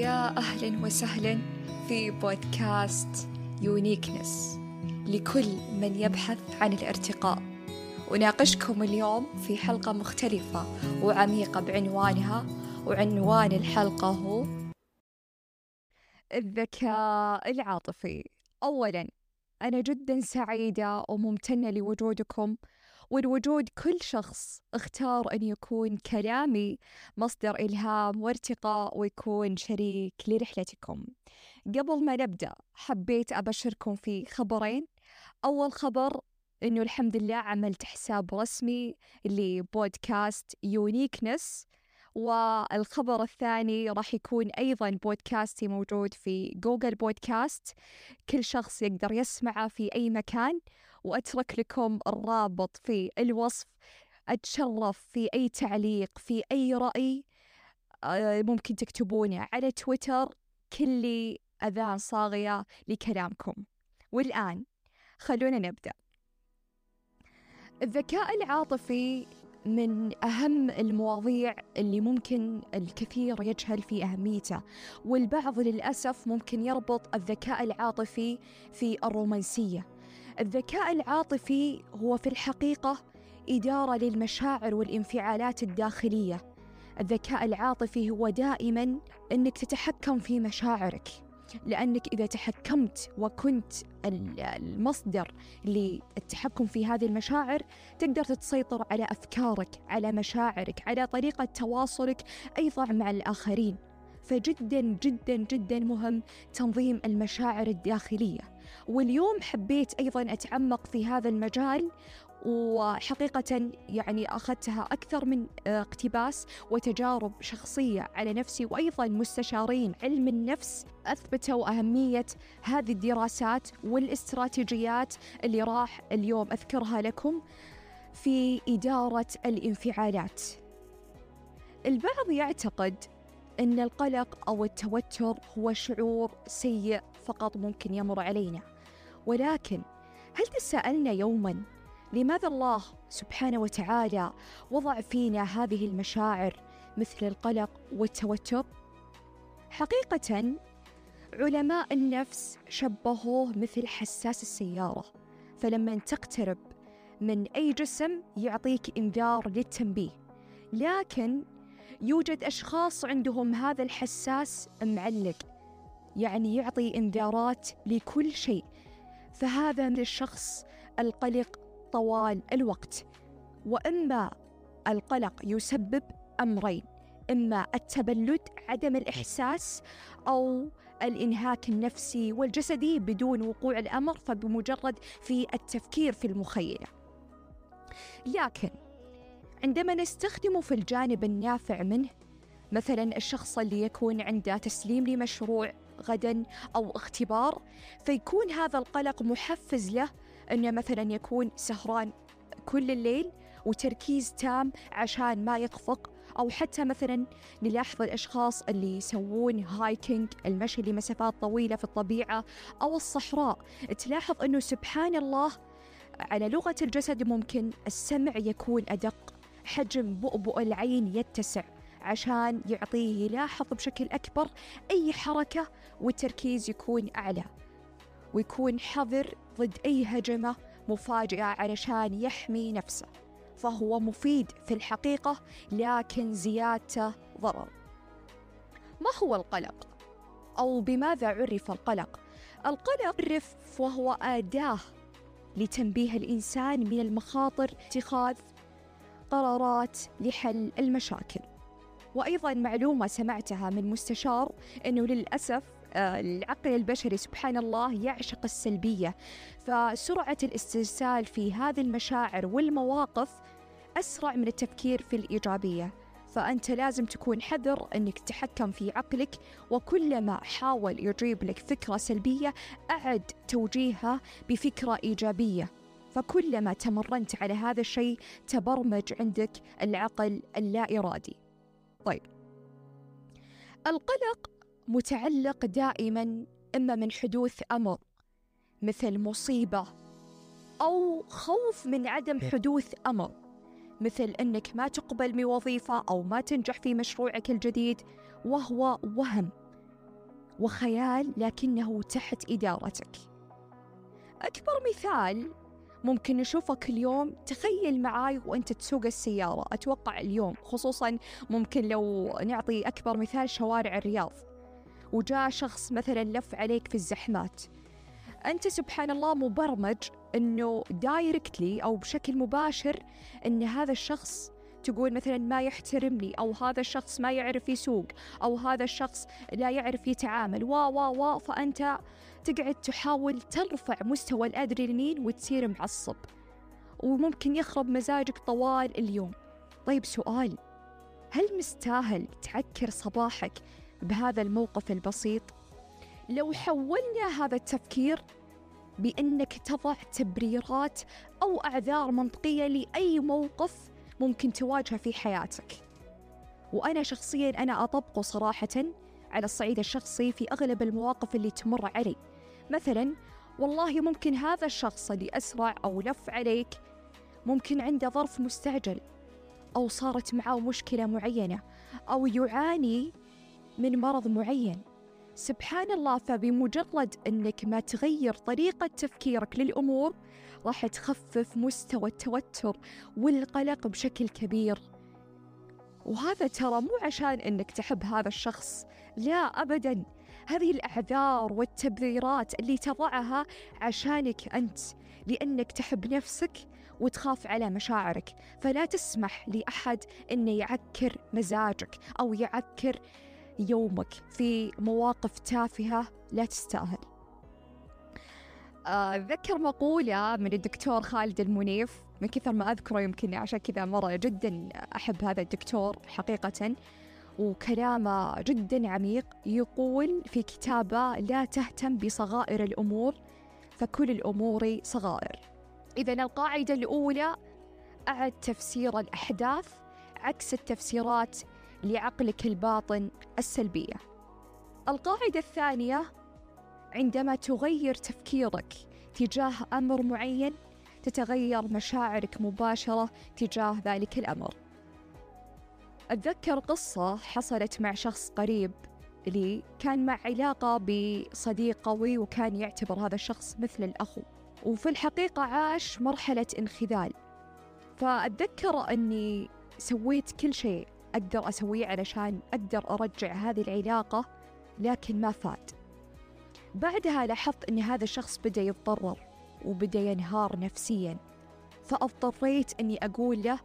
ويا أهلا وسهلا في بودكاست يونيكنس. لكل من يبحث عن الارتقاء. أناقشكم اليوم في حلقة مختلفة وعميقة بعنوانها وعنوان الحلقة هو الذكاء العاطفي. أولا أنا جدا سعيدة وممتنة لوجودكم ولوجود كل شخص اختار أن يكون كلامي مصدر إلهام وارتقاء ويكون شريك لرحلتكم. قبل ما نبدأ حبيت أبشركم في خبرين. أول خبر إنه الحمد لله عملت حساب رسمي لبودكاست uniqueness والخبر الثاني راح يكون أيضا بودكاستي موجود في Google Podcast. كل شخص يقدر يسمعه في أي مكان. وأترك لكم الرابط في الوصف. أتشرف في أي تعليق في أي رأي آه، ممكن تكتبونه على تويتر. كل أذان صاغية لكلامكم. والآن خلونا نبدأ. الذكاء العاطفي من أهم المواضيع اللي ممكن الكثير يجهل في أهميته والبعض للأسف ممكن يربط الذكاء العاطفي في الرومانسية. الذكاء العاطفي هو في الحقيقة إدارة للمشاعر والانفعالات الداخلية. الذكاء العاطفي هو دائما أنك تتحكم في مشاعرك لأنك إذا تحكمت وكنت المصدر للتحكم في هذه المشاعر تقدر تسيطر على أفكارك على مشاعرك على طريقة تواصلك أيضا مع الآخرين. فجدا جدا جدا مهم تنظيم المشاعر الداخلية. واليوم حبيت أيضا أتعمق في هذا المجال وحقيقة يعني أخذتها أكثر من اقتباس وتجارب شخصية على نفسي وأيضا مستشارين علم النفس أثبتوا أهمية هذه الدراسات والاستراتيجيات اللي راح اليوم أذكرها لكم في إدارة الانفعالات. البعض يعتقد أن القلق أو التوتر هو شعور سيء فقط ممكن يمر علينا. ولكن هل تساءلنا يوما لماذا الله سبحانه وتعالى وضع فينا هذه المشاعر مثل القلق والتوتر؟ حقيقه علماء النفس شبهوه مثل حساس السيارة فلما تقترب من أي جسم يعطيك إنذار للتنبيه. لكن يوجد أشخاص عندهم هذا الحساس معلق يعني يعطي انذارات لكل شيء. فهذا من الشخص القلق طوال الوقت. وإما القلق يسبب أمرين إما التبلد عدم الإحساس أو الإنهاك النفسي والجسدي بدون وقوع الأمر فبمجرد في التفكير في المخيله لكن عندما نستخدمه في الجانب النافع منه مثلا الشخص اللي يكون عنده تسليم لمشروع غدا أو اختبار فيكون هذا القلق محفز له إنه مثلا يكون سهران كل الليل وتركيز تام عشان ما يخفق أو حتى مثلا نلاحظ الأشخاص اللي يسوون هايكينج المشي لمسافات طويلة في الطبيعة أو الصحراء. تلاحظ أنه سبحان الله على لغة الجسد ممكن السمع يكون أدق. حجم بؤبؤ العين يتسع عشان يعطيه يلاحظ بشكل أكبر أي حركة والتركيز يكون أعلى ويكون حذر ضد أي هجمة مفاجئة علشان يحمي نفسه فهو مفيد في الحقيقة لكن زيادته ضرر ما هو القلق؟ أو بماذا عرف القلق؟ القلق عرف وهو أداة لتنبيه الإنسان من المخاطر اتخاذ قرارات لحل المشاكل. وأيضا معلومة سمعتها من مستشار أنه للأسف آه، العقل البشري سبحان الله يعشق السلبية. فسرعة الاسترسال في هذه المشاعر والمواقف أسرع من التفكير في الإيجابية. فأنت لازم تكون حذر أنك تتحكم في عقلك وكلما حاول يجيب لك فكرة سلبية أعد توجيهها بفكرة إيجابية. فكلما تمرنت على هذا الشيء تبرمج عندك العقل اللا إرادي. طيب. القلق متعلق دائما إما من حدوث أمر مثل مصيبة أو خوف من عدم حدوث أمر مثل أنك ما تقبل بوظيفة أو ما تنجح في مشروعك الجديد وهو وهم وخيال لكنه تحت إدارتك. أكبر مثال ممكن نشوفه كل يوم تخيل معاي وانت تسوق السيارة. أتوقع اليوم خصوصا ممكن لو نعطي أكبر مثال شوارع الرياض. وجاء شخص مثلا لف عليك في الزحمات. أنت سبحان الله مبرمج أنه دايركتلي أو بشكل مباشر أن هذا الشخص تقول مثلا ما يحترمني أو هذا الشخص ما يعرف يسوق أو هذا الشخص لا يعرف يتعامل. وا وا وا فأنت تقعد تحاول ترفع مستوى الأدرينالين وتصير معصب. وممكن يخرب مزاجك طوال اليوم. طيب سؤال هل مستاهل تعكر صباحك بهذا الموقف البسيط؟ لو حولنا هذا التفكير بأنك تضع تبريرات أو أعذار منطقية لأي موقف ممكن تواجهه في حياتك. وأنا شخصيا أنا أطبقه صراحة على الصعيد الشخصي في أغلب المواقف اللي تمر علي. مثلا والله ممكن هذا الشخص اللي أسرع أو لف عليك ممكن عنده ظرف مستعجل أو صارت معه مشكلة معينة أو يعاني من مرض معين. سبحان الله فبمجرد أنك ما تغير طريقة تفكيرك للأمور راح تخفف مستوى التوتر والقلق بشكل كبير. وهذا ترى مو عشان أنك تحب هذا الشخص لا أبدا. هذه الأعذار والتبريرات اللي تضعها عشانك أنت لأنك تحب نفسك وتخاف على مشاعرك. فلا تسمح لأحد أنه يعكر مزاجك أو يعكر يومك في مواقف تافهة لا تستاهل. أتذكر مقولة من الدكتور خالد المنيف من كثر ما أذكره يمكن عشان كذا مرة جدا أحب هذا الدكتور حقيقة. وكلامه جدا عميق يقول في كتابه لا تهتم بصغائر الأمور فكل الأمور صغائر إذا القاعدة الأولى أعد تفسير الأحداث عكس التفسيرات لعقلك الباطن السلبية. القاعدة الثانية عندما تغير تفكيرك تجاه أمر معين تتغير مشاعرك مباشرة تجاه ذلك الأمر. أتذكر قصة حصلت مع شخص قريب لي كان مع علاقة بصديق قوي وكان يعتبر هذا الشخص مثل الأخو. وفي الحقيقة عاش مرحلة انخذال. فأتذكر أني سويت كل شيء أقدر أسويه علشان أقدر أرجع هذه العلاقة لكن ما فات. بعدها لاحظت أن هذا الشخص بدأ يتضرر وبدأ ينهار نفسيا. فاضطريت أني أقول له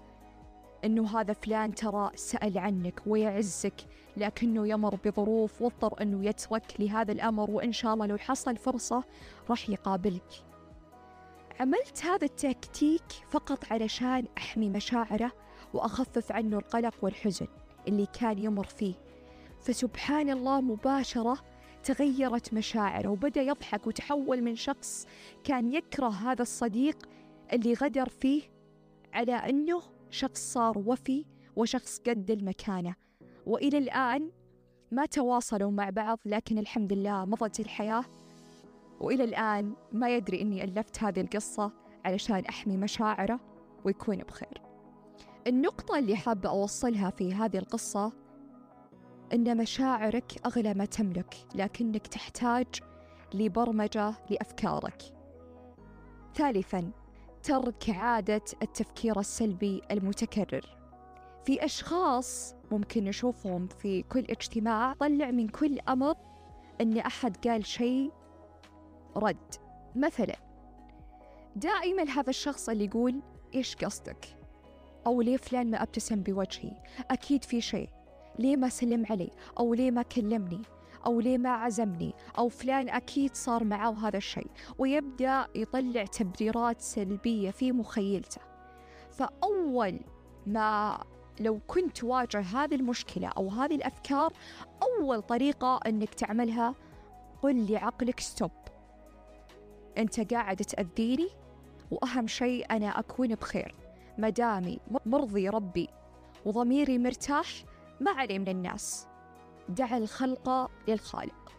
أنه هذا فلان ترى سأل عنك ويعزك لكنه يمر بظروف واضطر أنه يترك لهذا الأمر وإن شاء الله لو حصل فرصة راح يقابلك. عملت هذا التكتيك فقط علشان أحمي مشاعره وأخفف عنه القلق والحزن اللي كان يمر فيه. فسبحان الله مباشرة تغيرت مشاعره وبدأ يضحك وتحول من شخص كان يكره هذا الصديق اللي غدر فيه على أنه شخص صار وفي وشخص قد المكانة. وإلى الآن ما تواصلوا مع بعض لكن الحمد لله مضت الحياة. وإلى الآن ما يدري أني ألفت هذه القصة علشان أحمي مشاعره ويكون بخير. النقطة اللي حابة أوصلها في هذه القصة أن مشاعرك أغلى ما تملك لكنك تحتاج لبرمجة لأفكارك. ثالثا ترك عادة التفكير السلبي المتكرر. في أشخاص ممكن نشوفهم في كل اجتماع طلع من كل أمر أن أحد قال شيء رد. مثلا دائما هذا الشخص اللي يقول إيش قصدك؟ أو ليه فلان ما أبتسم بوجهي؟ أكيد في شيء. ليه ما سلم علي؟ أو ليه ما كلمني؟ أو ليه ما عزمني أو فلان أكيد صار معه هذا الشيء ويبدأ يطلع تبريرات سلبية في مخيلته. فأول ما لو كنت تواجه هذه المشكلة أو هذه الأفكار أول طريقة أنك تعملها قل لعقلك ستوب أنت قاعد تأذيني وأهم شيء أنا أكون بخير. مدامي مرضي ربي وضميري مرتاح ما علي من الناس. دع الخلق للخالق.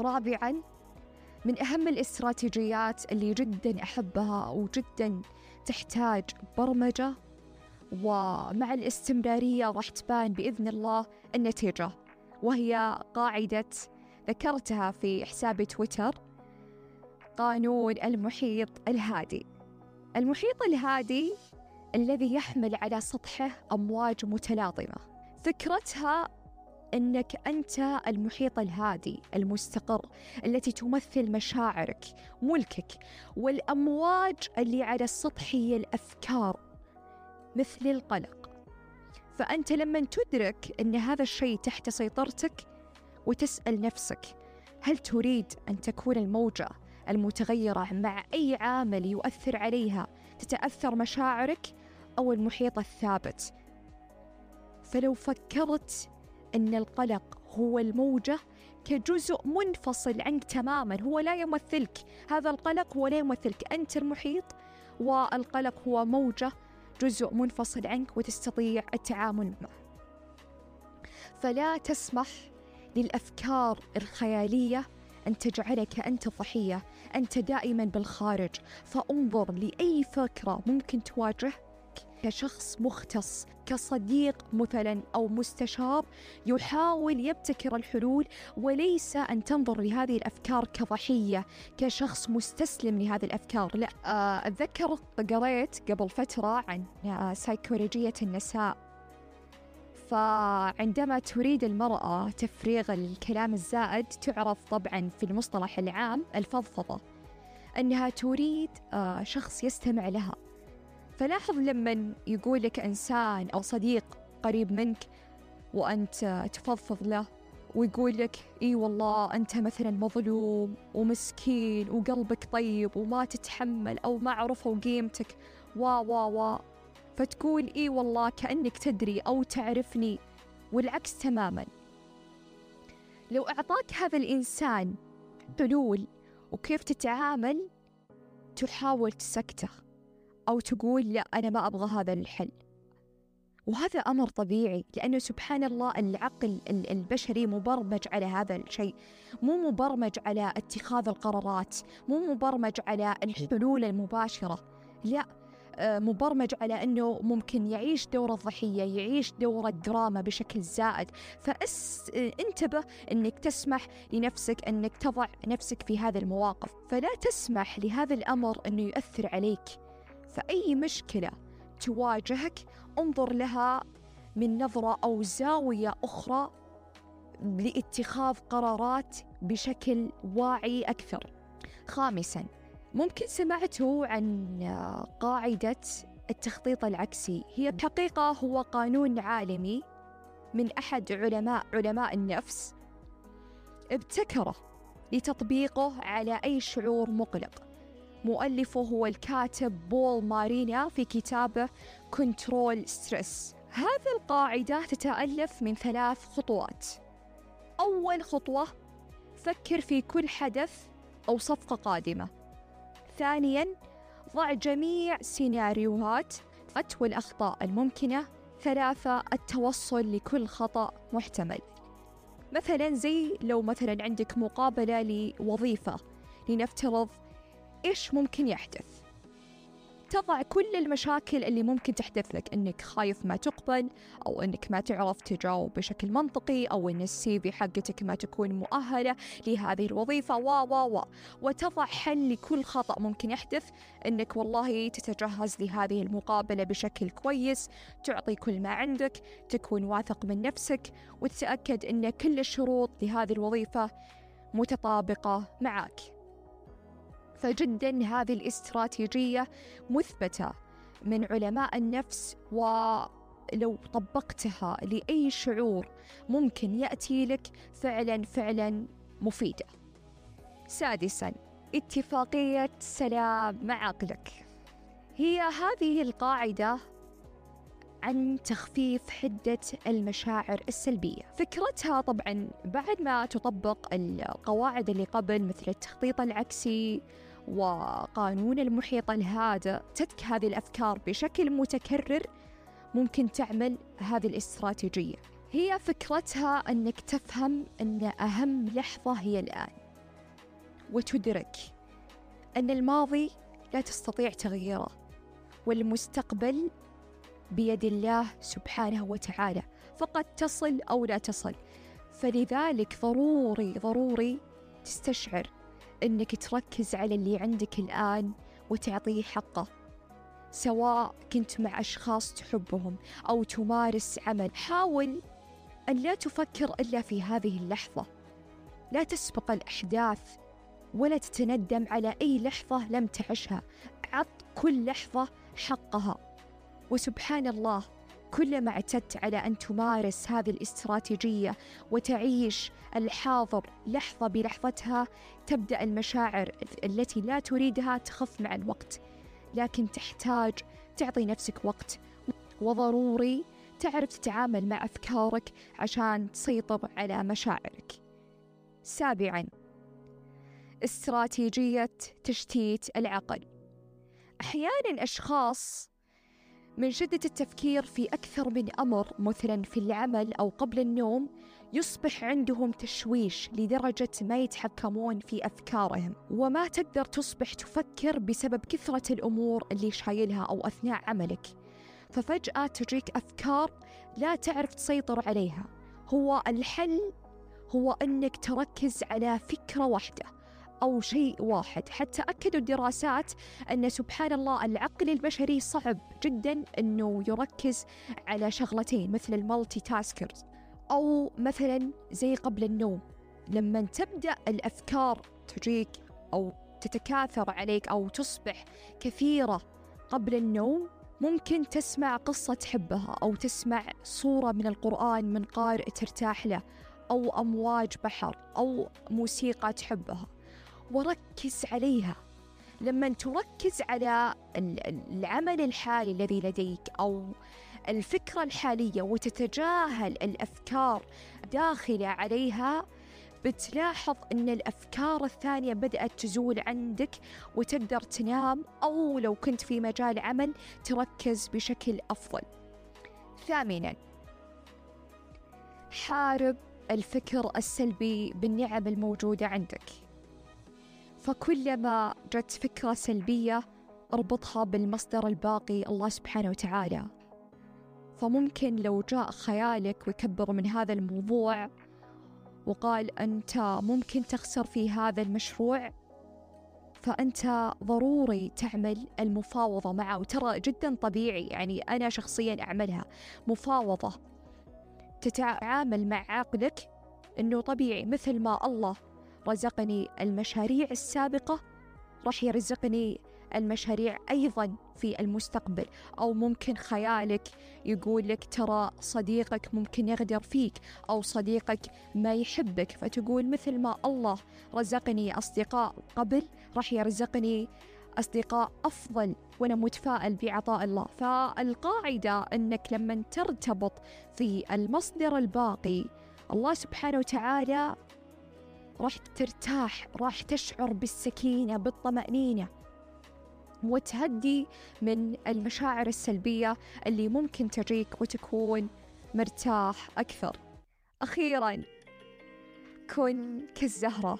رابعا من أهم الاستراتيجيات اللي جدا أحبها وجدا تحتاج برمجة ومع الاستمرارية راح تبان بإذن الله النتيجة وهي قاعدة ذكرتها في حساب تويتر قانون المحيط الهادي. المحيط الهادي الذي يحمل على سطحه أمواج متلاطمة. فكرتها أنك أنت المحيط الهادي المستقر التي تمثل مشاعرك ملكك والأمواج اللي على السطح هي الأفكار مثل القلق. فأنت لما تدرك أن هذا الشيء تحت سيطرتك وتسأل نفسك هل تريد أن تكون الموجة المتغيرة مع أي عامل يؤثر عليها تتأثر مشاعرك أو المحيط الثابت؟ فلو فكرت أن القلق هو الموجة كجزء منفصل عنك تماما هو لا يمثلك. هذا القلق هو لا يمثلك. أنت المحيط والقلق هو موجة جزء منفصل عنك وتستطيع التعامل معه. فلا تسمح للأفكار الخيالية أن تجعلك أنت ضحية أنت دائما بالخارج. فانظر لأي فكرة ممكن تواجهك كشخص مختص كصديق مثلا أو مستشار يحاول يبتكر الحلول وليس أن تنظر لهذه الأفكار كضحية كشخص مستسلم لهذه الأفكار. لا آه، أتذكر قريت قبل فترة عن آه، سيكولوجية النساء. فعندما تريد المرأة تفريغ الكلام الزائد تعرف طبعا في المصطلح العام الفضفضة أنها تريد آه، شخص يستمع لها. فلاحظ لما يقول لك إنسان أو صديق قريب منك وأنت تفضفض له ويقول لك إي والله أنت مثلا مظلوم ومسكين وقلبك طيب وما تتحمل أو ما عرفوا قيمتك وا وا وا. فتقول إي والله كأنك تدري أو تعرفني والعكس تماما. لو أعطاك هذا الإنسان حلول وكيف تتعامل تحاول تسكته. أو تقول لا أنا ما أبغى هذا الحل. وهذا أمر طبيعي لأنه سبحان الله العقل البشري مبرمج على هذا الشيء. مو مبرمج على اتخاذ القرارات مو مبرمج على الحلول المباشرة. لا آه، مبرمج على أنه ممكن يعيش دور الضحية يعيش دور الدراما بشكل زائد. فانتبه أنك تسمح لنفسك أنك تضع نفسك في هذه المواقف. فلا تسمح لهذا الأمر أنه يؤثر عليك. فأي مشكلة تواجهك انظر لها من نظرة أو زاوية أخرى لاتخاذ قرارات بشكل واعي أكثر. خامساً ممكن سمعتوا عن قاعدة التخطيط العكسي، هي بحقيقة هو قانون عالمي من أحد علماء علماء النفس ابتكره لتطبيقه على أي شعور مقلق مؤلفه هو الكاتب بول مارينا في كتابه control stress. هذه القاعدة تتألف من ثلاث خطوات. أول خطوة فكر في كل حدث أو صفقة قادمة. ثانياً ضع جميع سيناريوهات والأخطاء الممكنة ثلاثة التوصل لكل خطأ محتمل. مثلا زي لو مثلا عندك مقابلة لوظيفة لنفترض إيش ممكن يحدث؟ تضع كل المشاكل اللي ممكن تحدث لك إنك خايف ما تقبل أو إنك ما تعرف تجاوب بشكل منطقي أو إن السي في حقتك ما تكون مؤهلة لهذه الوظيفة و و و. وتضع حل لكل خطأ ممكن يحدث إنك والله تتجهز لهذه المقابلة بشكل كويس تعطي كل ما عندك تكون واثق من نفسك وتتأكد إن كل الشروط لهذه الوظيفة متطابقة معك. فجدا هذه الاستراتيجية مثبتة من علماء النفس ولو طبقتها لأي شعور ممكن يأتي لك فعلا فعلا مفيدة. سادسا اتفاقية سلام مع عقلك. هي هذه القاعدة عن تخفيف حدة المشاعر السلبية. فكرتها طبعا بعد ما تطبق القواعد اللي قبل مثل التخطيط العكسي وقانون المحيط الهادئ. تتك هذه الأفكار بشكل متكرر ممكن تعمل هذه الاستراتيجية. هي فكرتها أنك تفهم أن أهم لحظة هي الآن وتدرك أن الماضي لا تستطيع تغييره والمستقبل بيد الله سبحانه وتعالى فقد تصل أو لا تصل. فلذلك ضروري ضروري تستشعر إنك تركز على اللي عندك الآن وتعطيه حقه سواء كنت مع أشخاص تحبهم أو تمارس عمل. حاول أن لا تفكر إلا في هذه اللحظة. لا تسبق الأحداث ولا تتندم على أي لحظة لم تعشها. عط كل لحظة حقها. وسبحان الله كلما اعتدت على أن تمارس هذه الاستراتيجية وتعيش الحاضر لحظة بلحظتها تبدأ المشاعر التي لا تريدها تخف مع الوقت. لكن تحتاج تعطي نفسك وقت وضروري تعرف تتعامل مع أفكارك عشان تسيطر على مشاعرك. سابعا استراتيجية تشتيت العقل. أحيانا أشخاص من شدة التفكير في أكثر من أمر مثلا في العمل أو قبل النوم يصبح عندهم تشويش لدرجة ما يتحكمون في أفكارهم. وما تقدر تصبح تفكر بسبب كثرة الأمور اللي شايلها أو أثناء عملك. ففجأة تجيك أفكار لا تعرف تسيطر عليها. هو الحل هو أنك تركز على فكرة واحدة. أو شيء واحد. حتى أكدوا الدراسات أن سبحان الله العقل البشري صعب جدا أنه يركز على شغلتين مثل المالتي تاسكرز أو مثلا زي قبل النوم. لما تبدأ الأفكار تجيك أو تتكاثر عليك أو تصبح كثيرة قبل النوم ممكن تسمع قصة تحبها أو تسمع صورة من القرآن من قارئ ترتاح له أو أمواج بحر أو موسيقى تحبها. وركز عليها لما تركز على العمل الحالي الذي لديك أو الفكرة الحالية وتتجاهل الأفكار داخله عليها بتلاحظ إن الأفكار الثانية بدأت تزول عندك وتقدر تنام أو لو كنت في مجال عمل تركز بشكل أفضل. ثامنا حارب الفكر السلبي بالنعم الموجودة عندك. فكلما جت فكرة سلبية اربطها بالمصدر الباقي الله سبحانه وتعالى. فممكن لو جاء خيالك ويكبر من هذا الموضوع وقال أنت ممكن تخسر في هذا المشروع فأنت ضروري تعمل المفاوضة معه. وترى جدا طبيعي يعني أنا شخصيا أعملها مفاوضة. تتعامل مع عقلك أنه طبيعي مثل ما الله رزقني المشاريع السابقة راح يرزقني المشاريع أيضا في المستقبل. أو ممكن خيالك يقول لك ترى صديقك ممكن يغدر فيك أو صديقك ما يحبك فتقول مثل ما الله رزقني أصدقاء قبل راح يرزقني أصدقاء أفضل وأنا متفائل بعطاء الله. فالقاعدة أنك لما ترتبط في المصدر الباقي الله سبحانه وتعالى راح ترتاح راح تشعر بالسكينة بالطمأنينة. وتهدي من المشاعر السلبية اللي ممكن تجيك وتكون مرتاح أكثر. أخيرا كن كالزهرة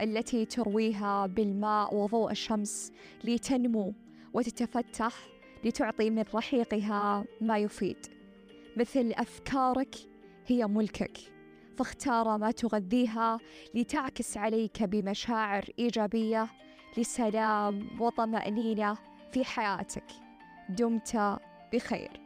التي ترويها بالماء وضوء الشمس لتنمو وتتفتح لتعطي من رحيقها ما يفيد. مثل أفكارك هي ملكك. فاختار ما تغذيها لتعكس عليك بمشاعر إيجابية لسلام وطمأنينة في حياتك. دمت بخير.